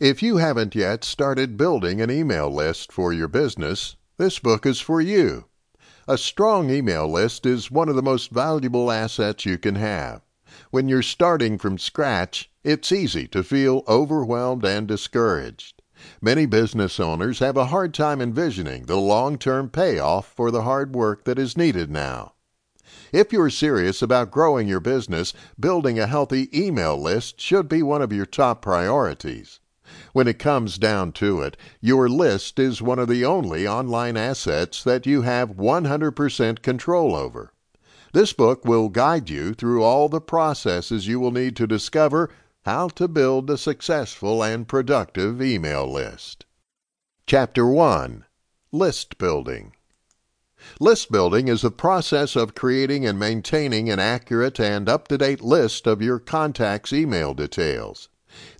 If you haven't yet started building an email list for your business, this book is for you. A strong email list is one of the most valuable assets you can have. When you're starting from scratch, it's easy to feel overwhelmed and discouraged. Many business owners have a hard time envisioning the long term payoff for the hard work that is needed now. If you're serious about growing your business, building a healthy email list should be one of your top priorities. When it comes down to it, your list is one of the only online assets that you have 100% control over. This book will guide you through all the processes you will need to discover how to build a successful and productive email list. Chapter 1 List Building List building is the process of creating and maintaining an accurate and up to date list of your contacts' email details.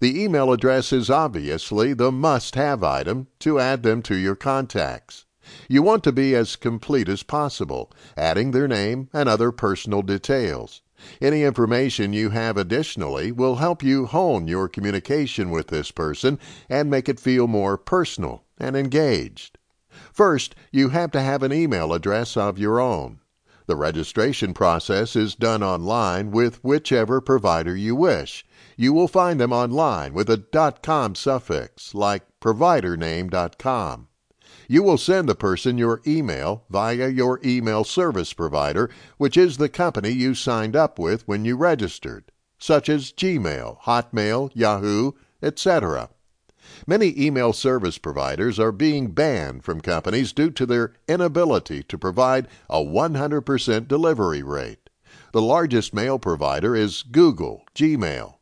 The email address is obviously the must have item to add them to your contacts. You want to be as complete as possible, adding their name and other personal details. Any information you have additionally will help you hone your communication with this person and make it feel more personal and engaged. First, you have to have an email address of your own. The registration process is done online with whichever provider you wish. You will find them online with a .com suffix, like providername.com. You will send the person your email via your email service provider, which is the company you signed up with when you registered, such as Gmail, Hotmail, Yahoo, etc. Many email service providers are being banned from companies due to their inability to provide a 100% delivery rate. The largest mail provider is Google Gmail.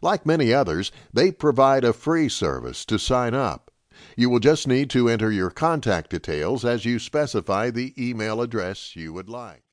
Like many others, they provide a free service to sign up. You will just need to enter your contact details as you specify the email address you would like.